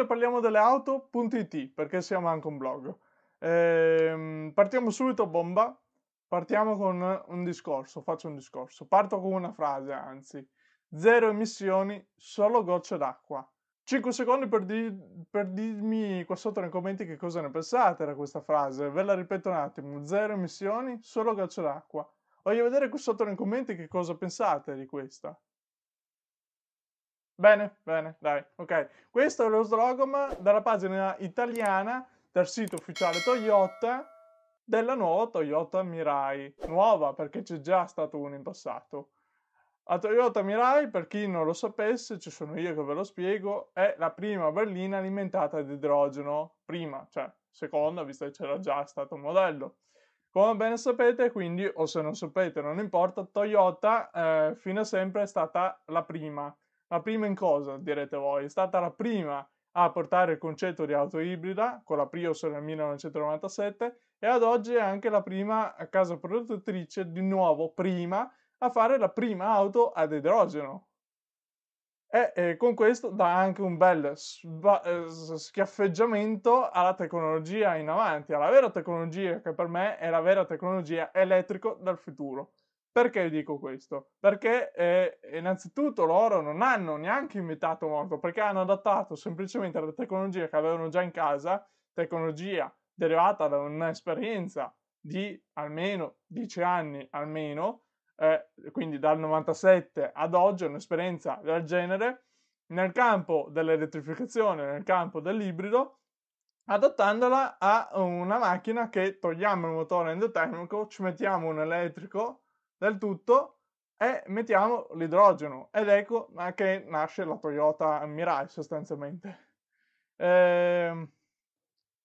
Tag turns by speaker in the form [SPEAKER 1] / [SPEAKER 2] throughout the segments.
[SPEAKER 1] A Parliamo delle auto.it perché siamo anche un blog. Ehm, partiamo subito bomba, partiamo con un discorso, faccio un discorso, parto con una frase anzi, zero emissioni, solo gocce d'acqua. 5 secondi per, di- per dirmi qua sotto nei commenti che cosa ne pensate da questa frase, ve la ripeto un attimo, zero emissioni, solo gocce d'acqua. Voglio vedere qui sotto nei commenti che cosa pensate di questa. Bene, bene, dai, ok. Questo è lo slogan dalla pagina italiana del sito ufficiale Toyota della nuova Toyota Mirai. Nuova perché c'è già stato uno in passato. La Toyota Mirai, per chi non lo sapesse, ci sono io che ve lo spiego, è la prima berlina alimentata ad idrogeno. Prima, cioè seconda, visto che c'era già stato un modello. Come ben sapete, quindi, o se non sapete, non importa, Toyota eh, fino a sempre è stata la prima la prima in cosa, direte voi? È stata la prima a portare il concetto di auto ibrida con la Prius nel 1997 e ad oggi è anche la prima casa produttrice di nuovo prima a fare la prima auto ad idrogeno. E, e con questo dà anche un bel sba- eh, schiaffeggiamento alla tecnologia in avanti, alla vera tecnologia che per me è la vera tecnologia elettrico del futuro. Perché dico questo? Perché eh, innanzitutto loro non hanno neanche inventato molto, perché hanno adattato semplicemente la tecnologia che avevano già in casa, tecnologia derivata da un'esperienza di almeno 10 anni almeno, eh, quindi dal 97 ad oggi, un'esperienza del genere, nel campo dell'elettrificazione, nel campo dell'ibrido, adattandola a una macchina che togliamo il motore endotermico, ci mettiamo un elettrico del tutto e mettiamo l'idrogeno ed ecco che nasce la Toyota Mirai sostanzialmente. Eh,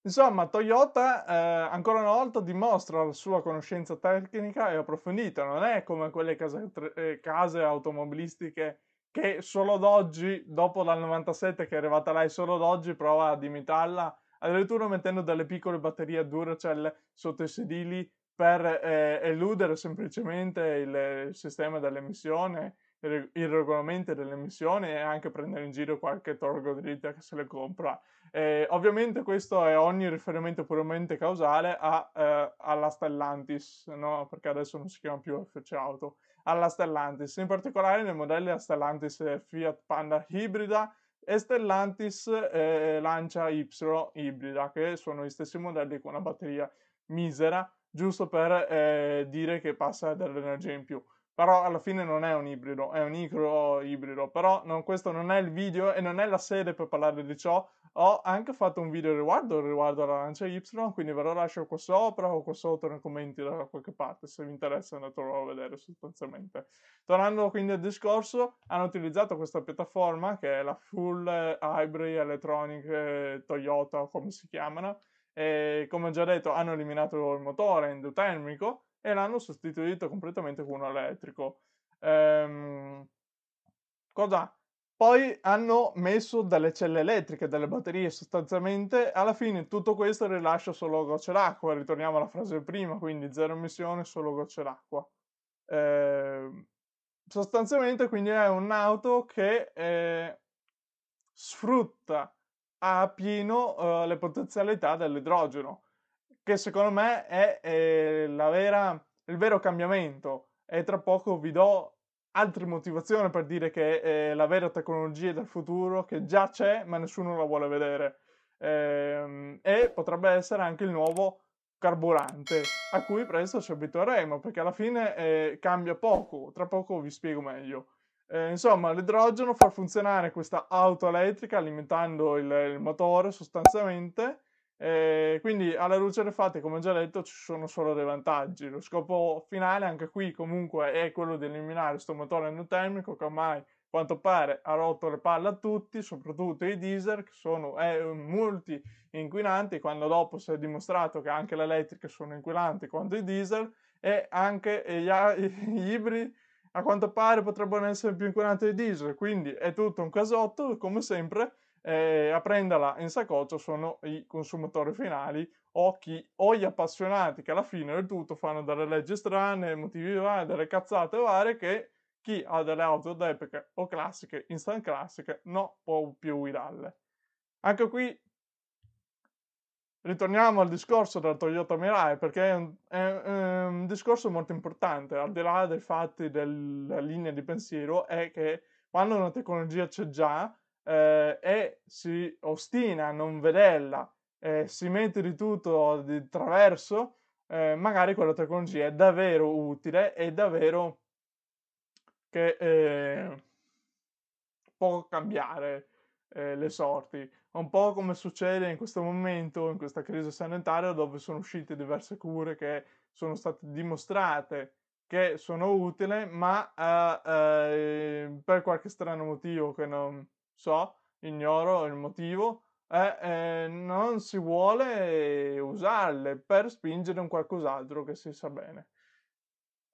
[SPEAKER 1] insomma, Toyota eh, ancora una volta dimostra la sua conoscenza tecnica e approfondita, non è come quelle case, eh, case automobilistiche che solo d'oggi, dopo dal 97 che è arrivata lei, solo d'oggi prova ad imitarla, addirittura mettendo delle piccole batterie a Duracell sotto i sedili per eh, eludere semplicemente il, il sistema dell'emissione, il, il, regolamento dell'emissione e anche prendere in giro qualche torgo dritta che se le compra. Eh, ovviamente questo è ogni riferimento puramente causale a, eh, alla Stellantis, no? perché adesso non si chiama più FC Auto, alla Stellantis, in particolare nei modelli Stellantis Fiat Panda ibrida e Stellantis eh, lancia Y ibrida, che sono gli stessi modelli con una batteria misera giusto per eh, dire che passa dell'energia in più. Però alla fine non è un ibrido, è un micro ibrido. Però non, questo non è il video e non è la sede per parlare di ciò. Ho anche fatto un video riguardo, riguardo alla lancia Y, quindi ve lo lascio qua sopra o qua sotto nei commenti da qualche parte, se vi interessa andatelo a vedere sostanzialmente. Tornando quindi al discorso, hanno utilizzato questa piattaforma che è la Full Hybrid Electronic eh, Toyota, come si chiamano, e come ho già detto hanno eliminato il motore endotermico e l'hanno sostituito completamente con uno elettrico. Ehm, cosa? Poi hanno messo delle celle elettriche, delle batterie sostanzialmente. Alla fine tutto questo rilascia solo gocce d'acqua. Ritorniamo alla frase prima, quindi zero emissione, solo gocce d'acqua. Ehm, sostanzialmente quindi è un'auto che eh, sfrutta a pieno uh, le potenzialità dell'idrogeno, che secondo me è, è vera, il vero cambiamento. E tra poco vi do altre motivazioni per dire che è la vera tecnologia del futuro, che già c'è, ma nessuno la vuole vedere. Ehm, e potrebbe essere anche il nuovo carburante a cui presto ci abitueremo perché alla fine eh, cambia poco tra poco vi spiego meglio eh, insomma, l'idrogeno fa funzionare questa auto elettrica alimentando il, il motore sostanzialmente. Eh, quindi alla luce dei fatti, come già detto, ci sono solo dei vantaggi. Lo scopo finale anche qui comunque è quello di eliminare questo motore endotermico che ormai quanto pare ha rotto le palle a tutti, soprattutto i diesel che sono eh, multi inquinanti, quando dopo si è dimostrato che anche le elettriche sono inquinanti quanto i diesel e anche gli, gli ibridi a quanto pare potrebbero essere più inquinanti di diesel, quindi è tutto un casotto, come sempre eh, a prenderla in saccoccia sono i consumatori finali o, chi, o gli appassionati che alla fine del tutto fanno delle leggi strane, motivi vari, delle cazzate varie che chi ha delle auto d'epoca o classiche, instant classiche, non può più guidarle. Anche qui ritorniamo al discorso della Toyota Mirai perché è un, è, è un discorso molto importante, al di là dei fatti della linea di pensiero, è che quando una tecnologia c'è già eh, e si ostina a non vederla, eh, si mette di tutto di traverso, eh, magari quella tecnologia è davvero utile e davvero che eh, può cambiare eh, le sorti. Un po' come succede in questo momento, in questa crisi sanitaria, dove sono uscite diverse cure che sono state dimostrate che sono utili, ma eh, eh, per qualche strano motivo che non so, ignoro il motivo, eh, eh, non si vuole usarle per spingere un qualcos'altro che si sa bene.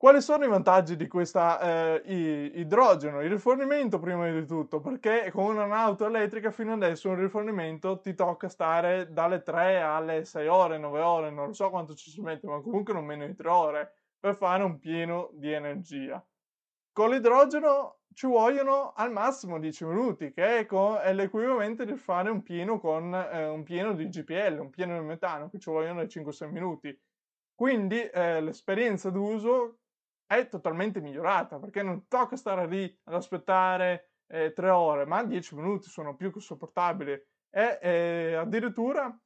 [SPEAKER 1] Quali sono i vantaggi di questa eh, idrogeno? Il rifornimento prima di tutto, perché con un'auto elettrica fino adesso un rifornimento ti tocca stare dalle 3 alle 6 ore, 9 ore, non so quanto ci si mette, ma comunque non meno di 3 ore per fare un pieno di energia. Con l'idrogeno ci vogliono al massimo 10 minuti, che è, co- è l'equivalente di fare un pieno con eh, un pieno di GPL, un pieno di metano, che ci vogliono 5-6 minuti. Quindi eh, l'esperienza d'uso è totalmente migliorata perché non tocca stare lì ad aspettare eh, tre ore, ma 10 minuti sono più che sopportabili. E eh, addirittura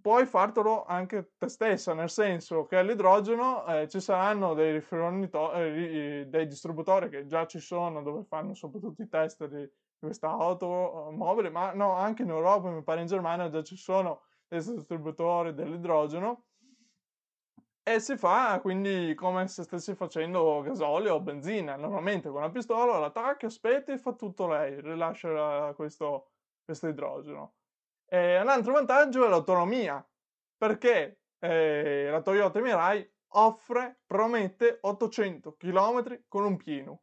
[SPEAKER 1] puoi fartelo anche te stessa, nel senso che all'idrogeno eh, ci saranno dei rifornitori, eh, dei distributori che già ci sono dove fanno soprattutto i test di questa automobile, ma no, anche in Europa, mi pare in Germania già ci sono dei distributori dell'idrogeno e si fa quindi come se stessi facendo gasolio o benzina. Normalmente con la pistola l'attacca, aspetti e fa tutto lei, rilascia questo, questo idrogeno. E un altro vantaggio è l'autonomia, perché eh, la Toyota Mirai offre, promette 800 km con un pieno.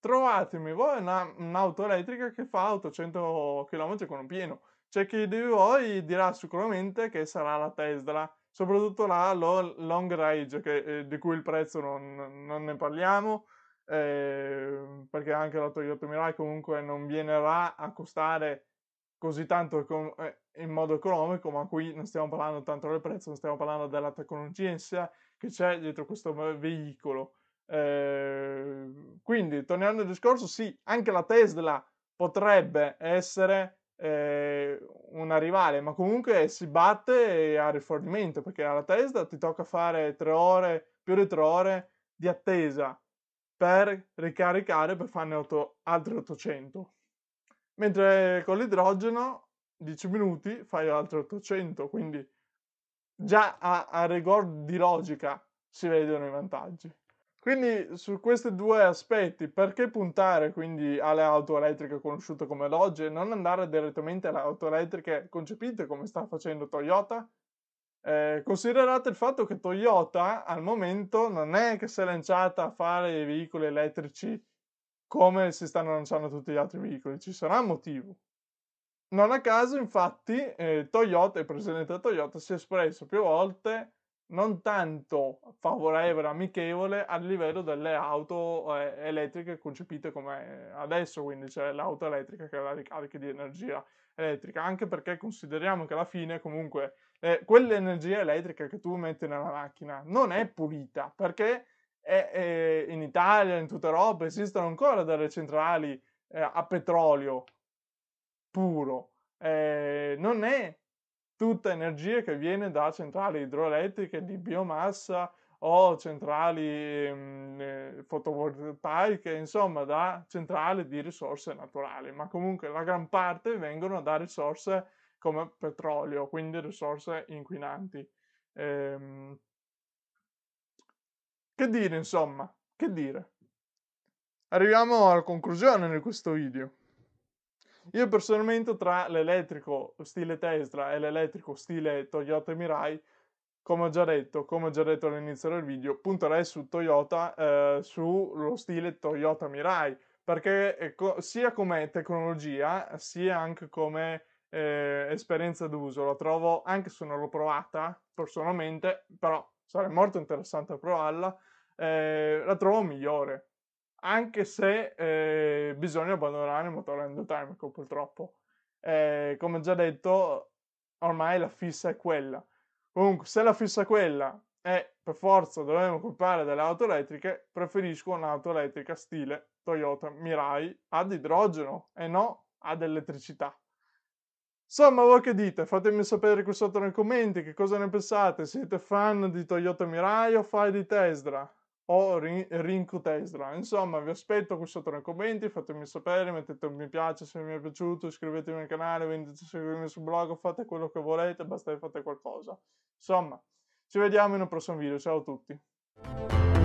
[SPEAKER 1] Trovatemi voi una, un'auto elettrica che fa 800 km con un pieno. C'è chi di voi dirà sicuramente che sarà la Tesla soprattutto la long range, che, eh, di cui il prezzo non, non ne parliamo, eh, perché anche la Toyota Mirai comunque non viene a costare così tanto eh, in modo economico, ma qui non stiamo parlando tanto del prezzo, non stiamo parlando della tecnologia in sé che c'è dietro questo veicolo. Eh, quindi, tornando al discorso, sì, anche la Tesla potrebbe essere una rivale, ma comunque si batte a rifornimento perché alla Tesla ti tocca fare tre ore, più di tre ore di attesa per ricaricare per farne 8, altri 800. Mentre con l'idrogeno 10 minuti fai altri 800, quindi già a, a rigor di logica si vedono i vantaggi. Quindi su questi due aspetti, perché puntare quindi alle auto elettriche conosciute come Dodge e non andare direttamente alle auto elettriche concepite come sta facendo Toyota? Eh, considerate il fatto che Toyota al momento non è che si è lanciata a fare i veicoli elettrici come si stanno lanciando tutti gli altri veicoli, ci sarà un motivo. Non a caso, infatti, eh, Toyota, il presidente Toyota, si è espresso più volte non tanto favorevole, amichevole a livello delle auto eh, elettriche concepite come adesso, quindi c'è l'auto elettrica che la ricarica di energia elettrica, anche perché consideriamo che alla fine comunque eh, quell'energia elettrica che tu metti nella macchina non è pulita, perché è, è in Italia, in tutta Europa esistono ancora delle centrali eh, a petrolio puro, eh, non è tutta energia che viene da centrali idroelettriche di biomassa o centrali mh, eh, fotovoltaiche, insomma da centrali di risorse naturali, ma comunque la gran parte vengono da risorse come petrolio, quindi risorse inquinanti. Ehm, che dire, insomma, che dire? Arriviamo alla conclusione di questo video. Io personalmente tra l'elettrico stile Tesla e l'elettrico stile Toyota Mirai, come ho già detto, ho già detto all'inizio del video, punterei su Toyota, eh, sullo stile Toyota Mirai, perché ecco, sia come tecnologia, sia anche come eh, esperienza d'uso, la trovo, anche se non l'ho provata personalmente, però sarebbe molto interessante provarla, eh, la trovo migliore anche se eh, bisogna abbandonare il motore endotermico purtroppo. eh, come già detto, ormai la fissa è quella. Comunque, se la fissa è quella e per forza dobbiamo comprare delle auto elettriche, preferisco un'auto elettrica stile Toyota Mirai ad idrogeno e no ad elettricità. Insomma, voi che dite? Fatemi sapere qui sotto nei commenti che cosa ne pensate. Siete fan di Toyota Mirai o fai di Tesla? O Rinku Tesla? Insomma, vi aspetto qui sotto nei commenti, fatemi sapere, mettete un mi piace se vi è piaciuto, iscrivetevi al canale, venite seguirmi sul blog, fate quello che volete, basta che fate qualcosa. Insomma, ci vediamo in un prossimo video, ciao a tutti.